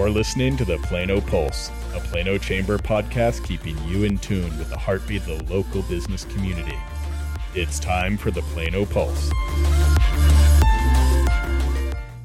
You're listening to the Plano Pulse, a Plano Chamber podcast keeping you in tune with the heartbeat of the local business community. It's time for the Plano Pulse.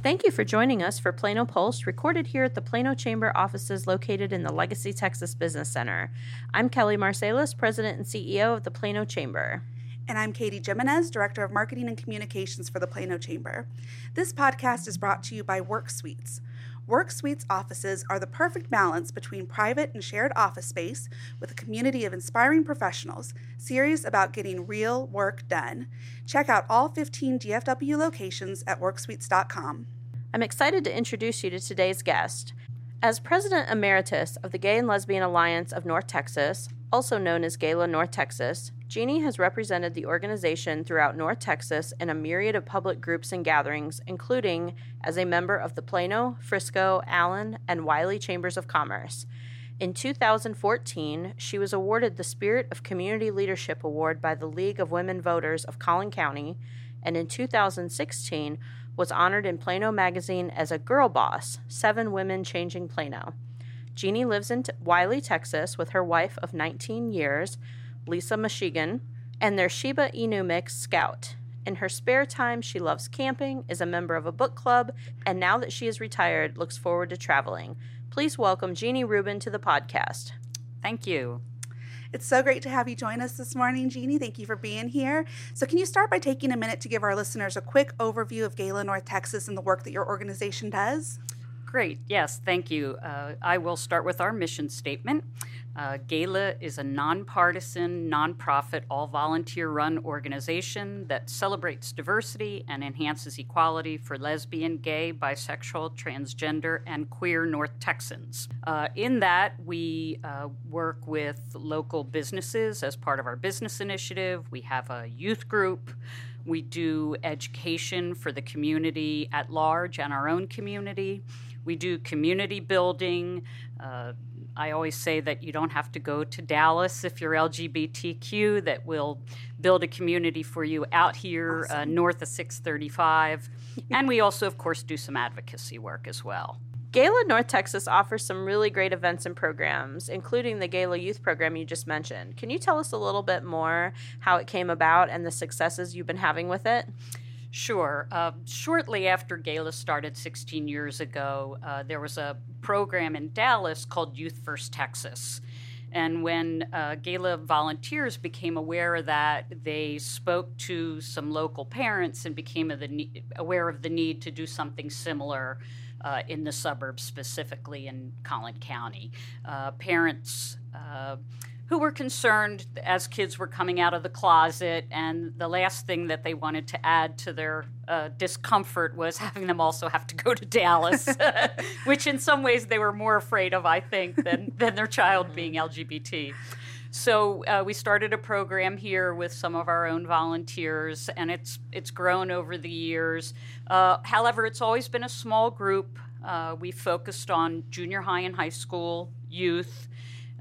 Thank you for joining us for Plano Pulse, recorded here at the Plano Chamber offices located in the Legacy Texas Business Center. I'm Kelly Marsalis, President and CEO of the Plano Chamber. And I'm Katie Jimenez, Director of Marketing and Communications for the Plano Chamber. This podcast is brought to you by Work Suites. Work Suites offices are the perfect balance between private and shared office space with a community of inspiring professionals serious about getting real work done. Check out all 15 DFW locations at worksuites.com. I'm excited to introduce you to today's guest. As President Emeritus of the Gay and Lesbian Alliance of North Texas, also known as GALA North Texas, Jeannie has represented the organization throughout North Texas in a myriad of public groups and gatherings, including as a member of the Plano, Frisco, Allen, and Wylie Chambers of Commerce. In 2014, she was awarded the Spirit of Community Leadership Award by the League of Women Voters of Collin County, and in 2016 was honored in Plano Magazine as a Girl Boss Seven Women Changing Plano. Jeannie lives in Wylie, Texas, with her wife of 19 years, Lisa Michigan, and their Shiba Inu mix, Scout. In her spare time, she loves camping, is a member of a book club, and now that she is retired, looks forward to traveling. Please welcome Jeannie Rubin to the podcast. Thank you. It's so great to have you join us this morning, Jeannie. Thank you for being here. So, can you start by taking a minute to give our listeners a quick overview of Gala North Texas and the work that your organization does? Great. Yes, thank you. Uh, I will start with our mission statement. Uh, GALA is a nonpartisan, nonprofit, all volunteer run organization that celebrates diversity and enhances equality for lesbian, gay, bisexual, transgender, and queer North Texans. Uh, in that, we uh, work with local businesses as part of our business initiative. We have a youth group. We do education for the community at large and our own community. We do community building. Uh, I always say that you don't have to go to Dallas if you're LGBTQ, that we'll build a community for you out here uh, awesome. uh, north of 635. and we also, of course, do some advocacy work as well. Gala North Texas offers some really great events and programs, including the Gala Youth Program you just mentioned. Can you tell us a little bit more how it came about and the successes you've been having with it? Sure. Uh, shortly after Gala started 16 years ago, uh, there was a program in Dallas called Youth First Texas. And when uh, Gala volunteers became aware of that, they spoke to some local parents and became of the, aware of the need to do something similar uh, in the suburbs, specifically in Collin County. Uh, parents uh, who were concerned as kids were coming out of the closet, and the last thing that they wanted to add to their uh, discomfort was having them also have to go to Dallas, which in some ways they were more afraid of, I think, than, than their child being LGBT. So uh, we started a program here with some of our own volunteers, and it's it's grown over the years. Uh, however, it's always been a small group. Uh, we focused on junior high and high school youth.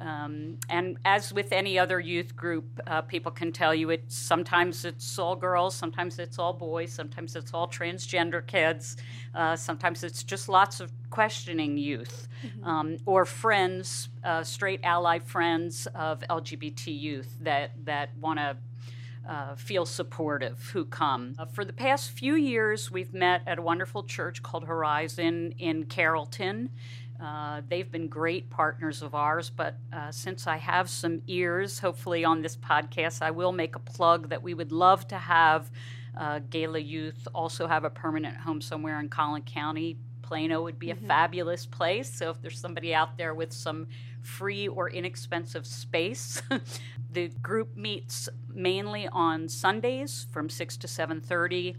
Um, and as with any other youth group, uh, people can tell you it. Sometimes it's all girls, sometimes it's all boys, sometimes it's all transgender kids, uh, sometimes it's just lots of questioning youth mm-hmm. um, or friends, uh, straight ally friends of LGBT youth that that want to. Uh, feel supportive who come. Uh, for the past few years, we've met at a wonderful church called Horizon in Carrollton. Uh, they've been great partners of ours, but uh, since I have some ears, hopefully on this podcast, I will make a plug that we would love to have uh, Gala Youth also have a permanent home somewhere in Collin County. Plano would be mm-hmm. a fabulous place. So if there's somebody out there with some free or inexpensive space, the group meets mainly on Sundays from 6 to 7:30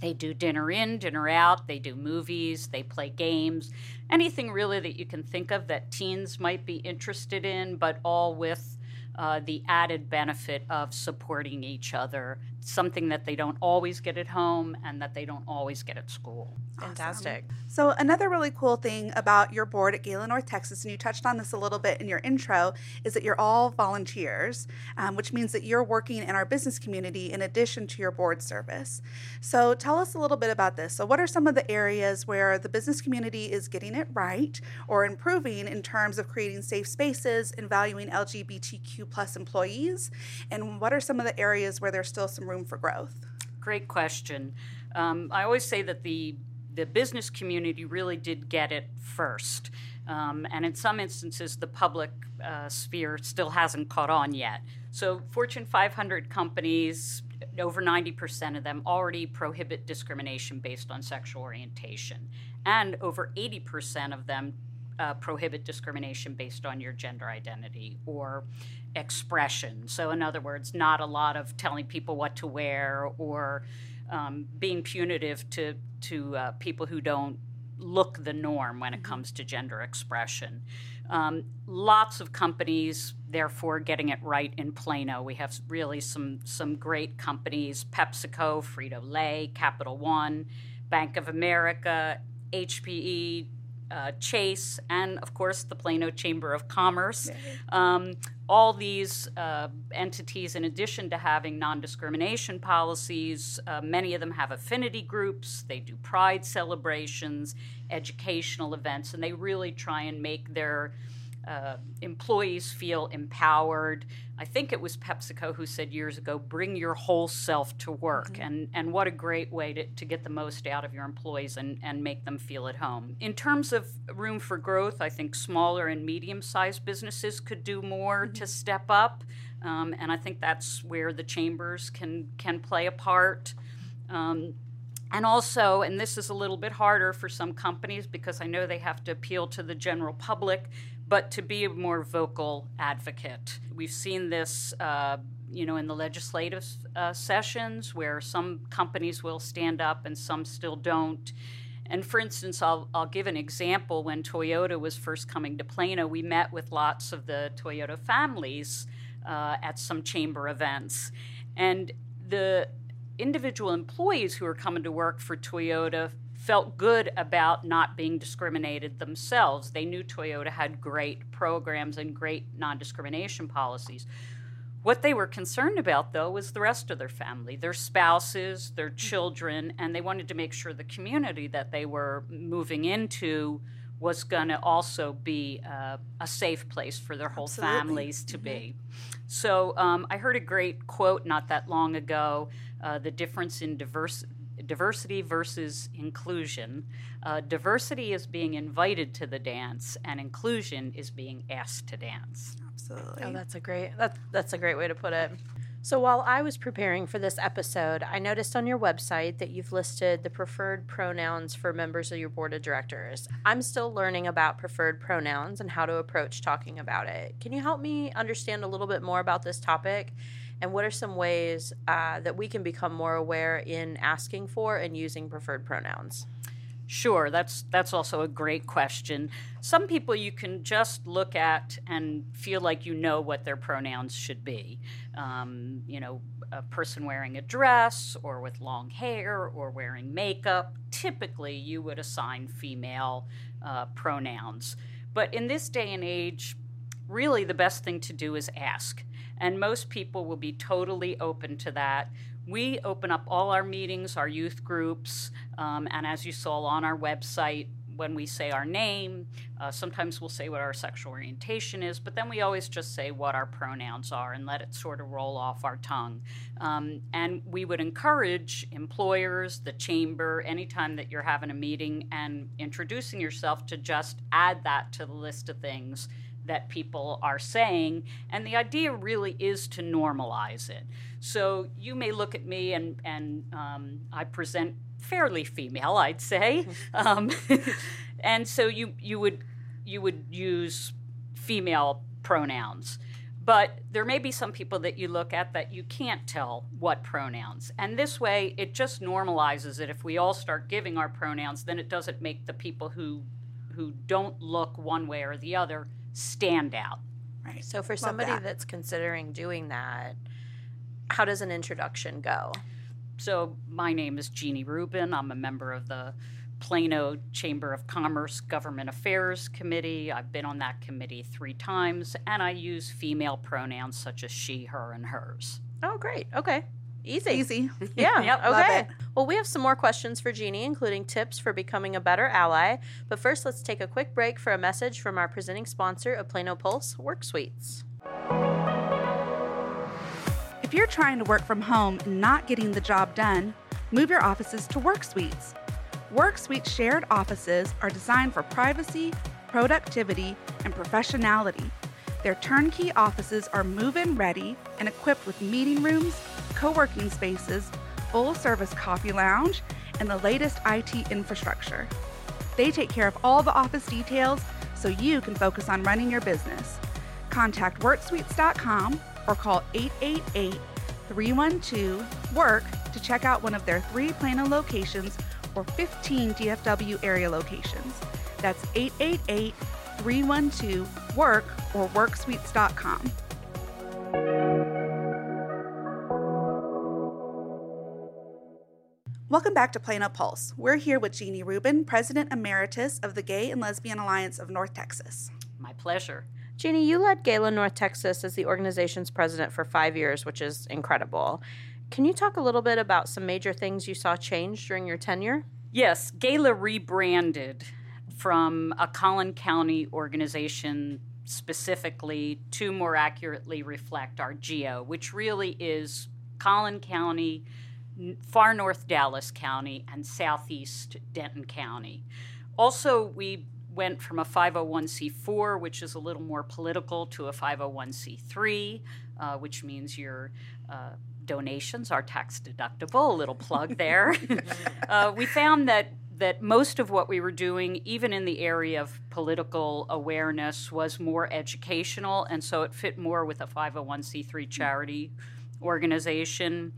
they do dinner in, dinner out, they do movies, they play games, anything really that you can think of that teens might be interested in, but all with uh, the added benefit of supporting each other, something that they don't always get at home and that they don't always get at school. Fantastic. Awesome. So, another really cool thing about your board at Gala North Texas, and you touched on this a little bit in your intro, is that you're all volunteers, um, which means that you're working in our business community in addition to your board service. So, tell us a little bit about this. So, what are some of the areas where the business community is getting it right or improving in terms of creating safe spaces and valuing LGBTQ plus employees? And what are some of the areas where there's still some room for growth? Great question. Um, I always say that the the business community really did get it first. Um, and in some instances, the public uh, sphere still hasn't caught on yet. So, Fortune 500 companies, over 90% of them already prohibit discrimination based on sexual orientation. And over 80% of them uh, prohibit discrimination based on your gender identity or expression. So, in other words, not a lot of telling people what to wear or um, being punitive to to uh, people who don't look the norm when it mm-hmm. comes to gender expression. Um, lots of companies, therefore, getting it right in Plano. We have really some some great companies: PepsiCo, Frito Lay, Capital One, Bank of America, HPE, uh, Chase, and of course the Plano Chamber of Commerce. Um, all these uh, entities, in addition to having non discrimination policies, uh, many of them have affinity groups, they do pride celebrations, educational events, and they really try and make their uh, employees feel empowered. I think it was PepsiCo who said years ago, bring your whole self to work. Mm-hmm. And, and what a great way to, to get the most out of your employees and, and make them feel at home. In terms of room for growth, I think smaller and medium sized businesses could do more mm-hmm. to step up. Um, and I think that's where the chambers can, can play a part. Um, and also, and this is a little bit harder for some companies because I know they have to appeal to the general public, but to be a more vocal advocate. We've seen this, uh, you know, in the legislative uh, sessions where some companies will stand up and some still don't. And for instance, I'll, I'll give an example. When Toyota was first coming to Plano, we met with lots of the Toyota families uh, at some chamber events. And the individual employees who are coming to work for Toyota felt good about not being discriminated themselves. They knew Toyota had great programs and great non discrimination policies. What they were concerned about, though, was the rest of their family, their spouses, their mm-hmm. children, and they wanted to make sure the community that they were moving into was going to also be uh, a safe place for their whole Absolutely. families to mm-hmm. be. So um, I heard a great quote not that long ago uh, the difference in diverse, diversity versus inclusion. Uh, diversity is being invited to the dance, and inclusion is being asked to dance. Absolutely. Oh, that's a great that's that's a great way to put it. So while I was preparing for this episode, I noticed on your website that you've listed the preferred pronouns for members of your board of directors. I'm still learning about preferred pronouns and how to approach talking about it. Can you help me understand a little bit more about this topic? And what are some ways uh, that we can become more aware in asking for and using preferred pronouns? Sure, that's that's also a great question. Some people you can just look at and feel like you know what their pronouns should be. Um, you know, a person wearing a dress or with long hair or wearing makeup. Typically, you would assign female uh, pronouns. But in this day and age, really the best thing to do is ask. And most people will be totally open to that. We open up all our meetings, our youth groups, um, and as you saw on our website, when we say our name, uh, sometimes we'll say what our sexual orientation is, but then we always just say what our pronouns are and let it sort of roll off our tongue. Um, and we would encourage employers, the chamber, anytime that you're having a meeting and introducing yourself to just add that to the list of things that people are saying. And the idea really is to normalize it. So you may look at me and, and um, I present fairly female, I'd say. um, and so you, you, would, you would use female pronouns. But there may be some people that you look at that you can't tell what pronouns. And this way, it just normalizes it. If we all start giving our pronouns, then it doesn't make the people who, who don't look one way or the other stand out. Right. So, for Love somebody that. that's considering doing that, how does an introduction go? So, my name is Jeannie Rubin. I'm a member of the Plano Chamber of Commerce Government Affairs Committee. I've been on that committee three times, and I use female pronouns such as she, her, and hers. Oh, great. Okay. Easy. Easy. Yeah. Yep, okay. Well, we have some more questions for Jeannie, including tips for becoming a better ally. But first, let's take a quick break for a message from our presenting sponsor of Plano Pulse, Work Suites. If you're trying to work from home and not getting the job done, move your offices to Work Suites. Work Suites shared offices are designed for privacy, productivity, and professionality. Their turnkey offices are move in ready and equipped with meeting rooms, co working spaces, full service coffee lounge, and the latest IT infrastructure. They take care of all the office details so you can focus on running your business. Contact worksuites.com or call 888 312 WORK to check out one of their three Plano locations or 15 DFW area locations. That's 888 312 WORK or worksuites.com. Welcome back to Plano Pulse. We're here with Jeannie Rubin, President Emeritus of the Gay and Lesbian Alliance of North Texas. My pleasure. Jeannie, you led Gala North Texas as the organization's president for five years, which is incredible. Can you talk a little bit about some major things you saw change during your tenure? Yes, Gala rebranded from a Collin County organization specifically to more accurately reflect our GEO, which really is Collin County, n- far north Dallas County, and southeast Denton County. Also, we went from a 501c4, which is a little more political, to a 501c3, uh, which means your uh, donations are tax deductible. A little plug there. uh, we found that that most of what we were doing, even in the area of political awareness, was more educational, and so it fit more with a 501c3 charity organization.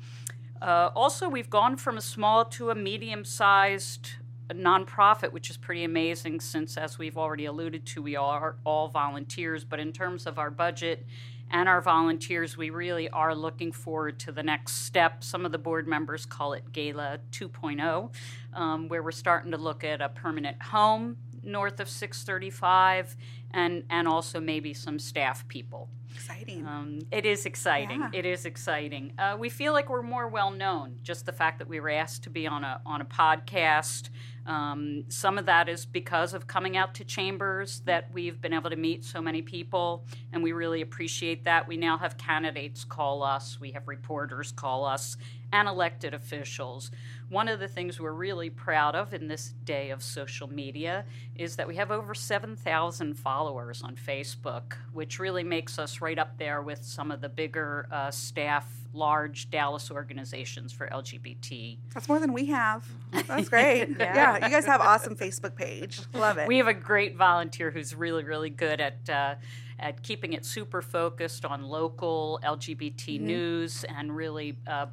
Uh, also, we've gone from a small to a medium sized nonprofit, which is pretty amazing since, as we've already alluded to, we are all volunteers. But in terms of our budget and our volunteers, we really are looking forward to the next step. Some of the board members call it Gala 2.0, um, where we're starting to look at a permanent home north of 635 and, and also maybe some staff people. Exciting. Um, it is exciting. Yeah. It is exciting. Uh, we feel like we're more well known. Just the fact that we were asked to be on a on a podcast. Um, some of that is because of coming out to chambers that we've been able to meet so many people, and we really appreciate that. We now have candidates call us, we have reporters call us, and elected officials. One of the things we're really proud of in this day of social media is that we have over 7,000 followers on Facebook, which really makes us right up there with some of the bigger uh, staff, large Dallas organizations for LGBT. That's more than we have. That's great. yeah. you guys have awesome Facebook page. Love it. We have a great volunteer who's really, really good at. Uh, at keeping it super focused on local LGBT news and really uh,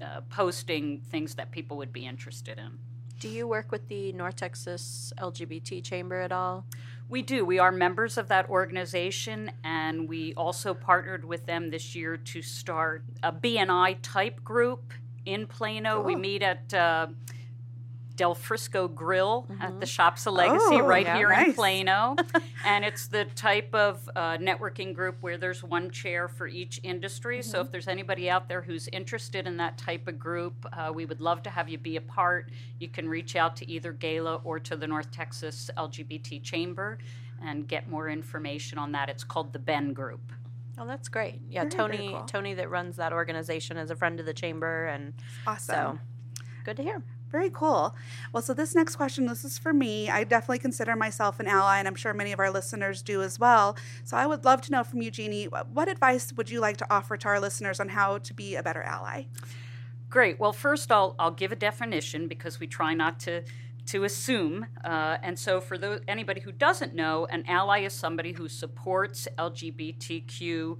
uh, posting things that people would be interested in. Do you work with the North Texas LGBT Chamber at all? We do. We are members of that organization, and we also partnered with them this year to start a BNI type group in Plano. We meet at uh, Del Frisco Grill at the Shops of Legacy Oh, right yeah, here in. Plano. and it's the type of uh, networking group where there's one chair for each industry. So if there's anybody out there who's interested in that type of group, uh, we would love to have you be a part. You can reach out to either Gala or to the North Texas LGBT Chamber and get more information on that. It's called the Ben Group. Oh, that's great. Yeah, Very, very Tony cool. Tony that runs that organization is a friend of the chamber and awesome. so good to hear. Very cool. Well, so this next question, this is for me. I definitely consider myself an ally, and I'm sure many of our listeners do as well. So I would love to know from you, Jeannie, what advice would you like to offer to our listeners on how to be a better ally? Great. Well, first I'll I'll give a definition because we try not to to assume. Uh, and so, for those, anybody who doesn't know, an ally is somebody who supports LGBTQ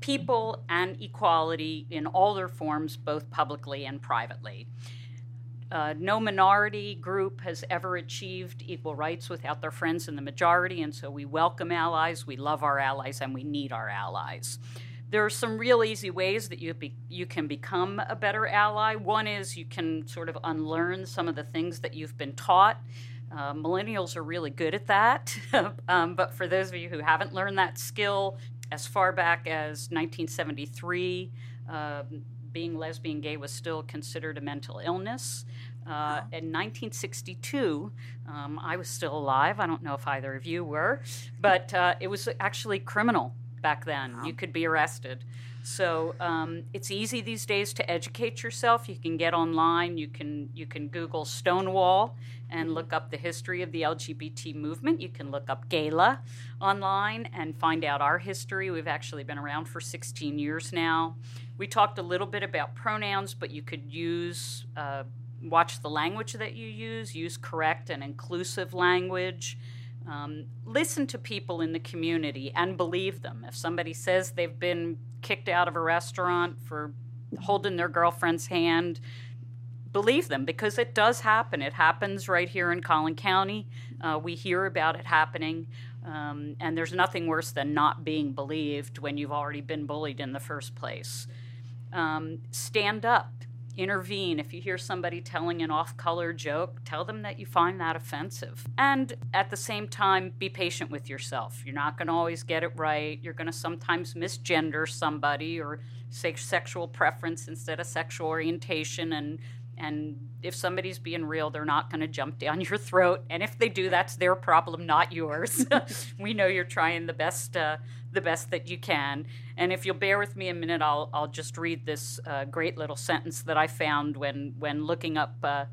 people and equality in all their forms, both publicly and privately. Uh, no minority group has ever achieved equal rights without their friends in the majority, and so we welcome allies, we love our allies, and we need our allies. There are some real easy ways that you, be, you can become a better ally. One is you can sort of unlearn some of the things that you've been taught. Uh, millennials are really good at that, um, but for those of you who haven't learned that skill, as far back as 1973, uh, being lesbian gay was still considered a mental illness. Uh, in 1962, um, I was still alive. I don't know if either of you were, but uh, it was actually criminal back then. You could be arrested. So um, it's easy these days to educate yourself. You can get online. You can you can Google Stonewall and look up the history of the LGBT movement. You can look up Gala online and find out our history. We've actually been around for 16 years now. We talked a little bit about pronouns, but you could use uh, watch the language that you use. Use correct and inclusive language. Um, listen to people in the community and believe them. If somebody says they've been kicked out of a restaurant for holding their girlfriend's hand, believe them because it does happen. It happens right here in Collin County. Uh, we hear about it happening. Um, and there's nothing worse than not being believed when you've already been bullied in the first place. Um, stand up intervene. If you hear somebody telling an off color joke, tell them that you find that offensive. And at the same time, be patient with yourself. You're not going to always get it right. You're going to sometimes misgender somebody or say sexual preference instead of sexual orientation and and if somebody's being real, they're not going to jump down your throat. And if they do, that's their problem, not yours. we know you're trying the best, uh, the best that you can. And if you'll bear with me a minute, I'll I'll just read this uh, great little sentence that I found when when looking up. Uh,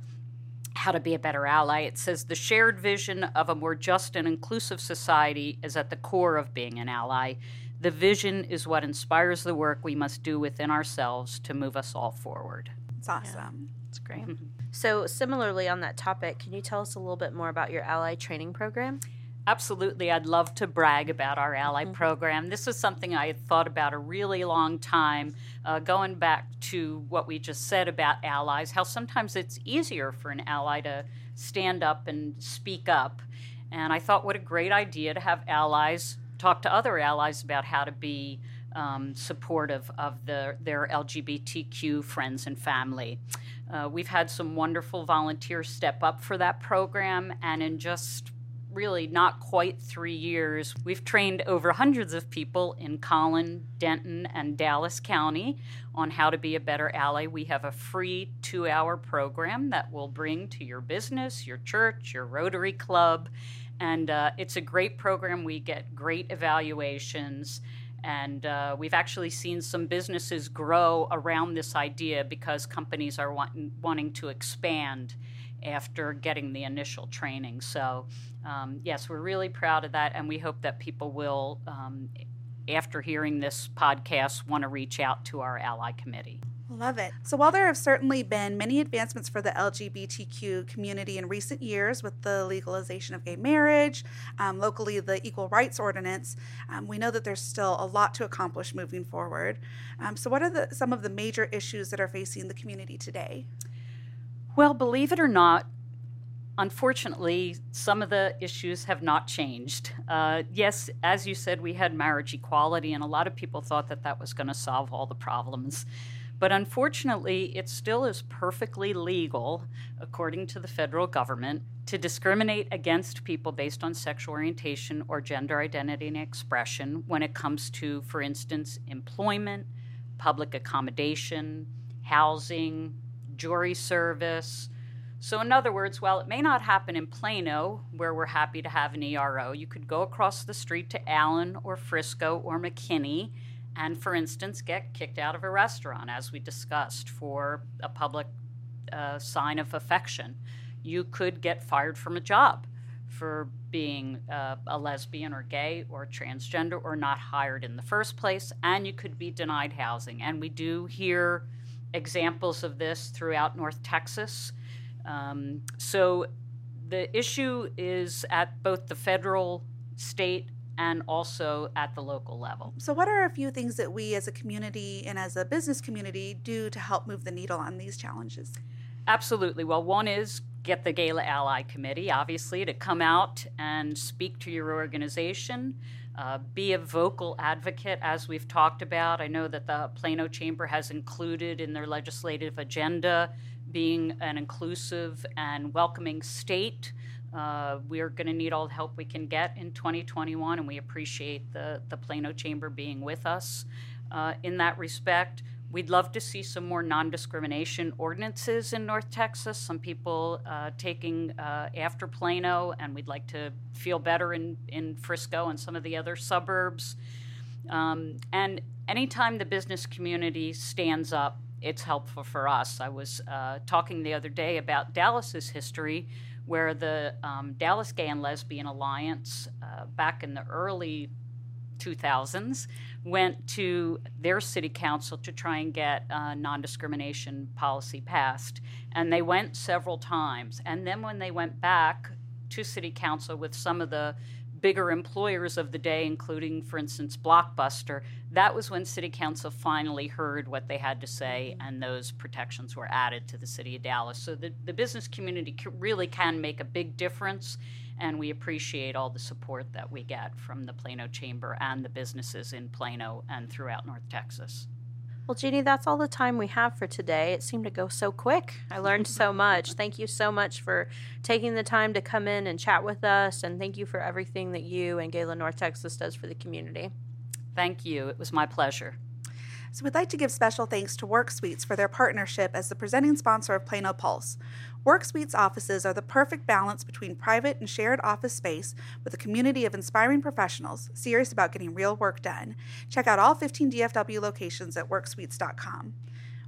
how to be a better ally. It says the shared vision of a more just and inclusive society is at the core of being an ally. The vision is what inspires the work we must do within ourselves to move us all forward. It's awesome. It's great. So, similarly on that topic, can you tell us a little bit more about your ally training program? Absolutely. I'd love to brag about our ally program. This is something I had thought about a really long time, uh, going back to what we just said about allies, how sometimes it's easier for an ally to stand up and speak up. And I thought, what a great idea to have allies talk to other allies about how to be um, supportive of the, their LGBTQ friends and family. Uh, we've had some wonderful volunteers step up for that program, and in just really not quite three years, we've trained over hundreds of people in Collin, Denton, and Dallas County on how to be a better ally. We have a free two hour program that we'll bring to your business, your church, your Rotary Club. And uh, it's a great program. We get great evaluations. And uh, we've actually seen some businesses grow around this idea because companies are want- wanting to expand after getting the initial training. So, um, yes, we're really proud of that, and we hope that people will, um, after hearing this podcast, want to reach out to our ally committee. Love it. So, while there have certainly been many advancements for the LGBTQ community in recent years with the legalization of gay marriage, um, locally the Equal Rights Ordinance, um, we know that there's still a lot to accomplish moving forward. Um, so, what are the, some of the major issues that are facing the community today? Well, believe it or not, unfortunately, some of the issues have not changed. Uh, yes, as you said, we had marriage equality, and a lot of people thought that that was going to solve all the problems. But unfortunately, it still is perfectly legal, according to the federal government, to discriminate against people based on sexual orientation or gender identity and expression when it comes to, for instance, employment, public accommodation, housing, jury service. So, in other words, while it may not happen in Plano, where we're happy to have an ERO, you could go across the street to Allen or Frisco or McKinney and, for instance, get kicked out of a restaurant, as we discussed, for a public uh, sign of affection. You could get fired from a job for being uh, a lesbian or gay or transgender or not hired in the first place, and you could be denied housing. And we do hear examples of this throughout North Texas. Um, so the issue is at both the federal, state, and also at the local level. So, what are a few things that we as a community and as a business community do to help move the needle on these challenges? Absolutely. Well, one is get the Gala Ally Committee, obviously, to come out and speak to your organization. Uh, be a vocal advocate, as we've talked about. I know that the Plano Chamber has included in their legislative agenda being an inclusive and welcoming state. Uh, we're going to need all the help we can get in 2021, and we appreciate the, the Plano Chamber being with us uh, in that respect. We'd love to see some more non discrimination ordinances in North Texas. Some people uh, taking uh, after Plano, and we'd like to feel better in, in Frisco and some of the other suburbs. Um, and anytime the business community stands up, it's helpful for us. I was uh, talking the other day about Dallas's history, where the um, Dallas Gay and Lesbian Alliance, uh, back in the early 2000s, went to their city council to try and get non discrimination policy passed. And they went several times. And then when they went back to city council with some of the bigger employers of the day, including, for instance, Blockbuster, that was when City Council finally heard what they had to say, and those protections were added to the City of Dallas. So the, the business community really can make a big difference and we appreciate all the support that we get from the Plano Chamber and the businesses in Plano and throughout North Texas. Well, Jeannie, that's all the time we have for today. It seemed to go so quick. I learned so much. Thank you so much for taking the time to come in and chat with us, and thank you for everything that you and Gala North Texas does for the community. Thank you. It was my pleasure. So, we'd like to give special thanks to Work Suites for their partnership as the presenting sponsor of Plano Pulse. Work Suites offices are the perfect balance between private and shared office space with a community of inspiring professionals serious about getting real work done. Check out all 15 DFW locations at worksuites.com.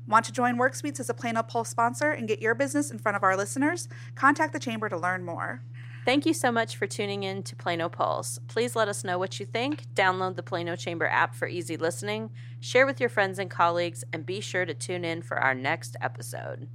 Want to join Work Suites as a Plano Pulse sponsor and get your business in front of our listeners? Contact the Chamber to learn more. Thank you so much for tuning in to Plano Pulse. Please let us know what you think. Download the Plano Chamber app for easy listening, share with your friends and colleagues, and be sure to tune in for our next episode.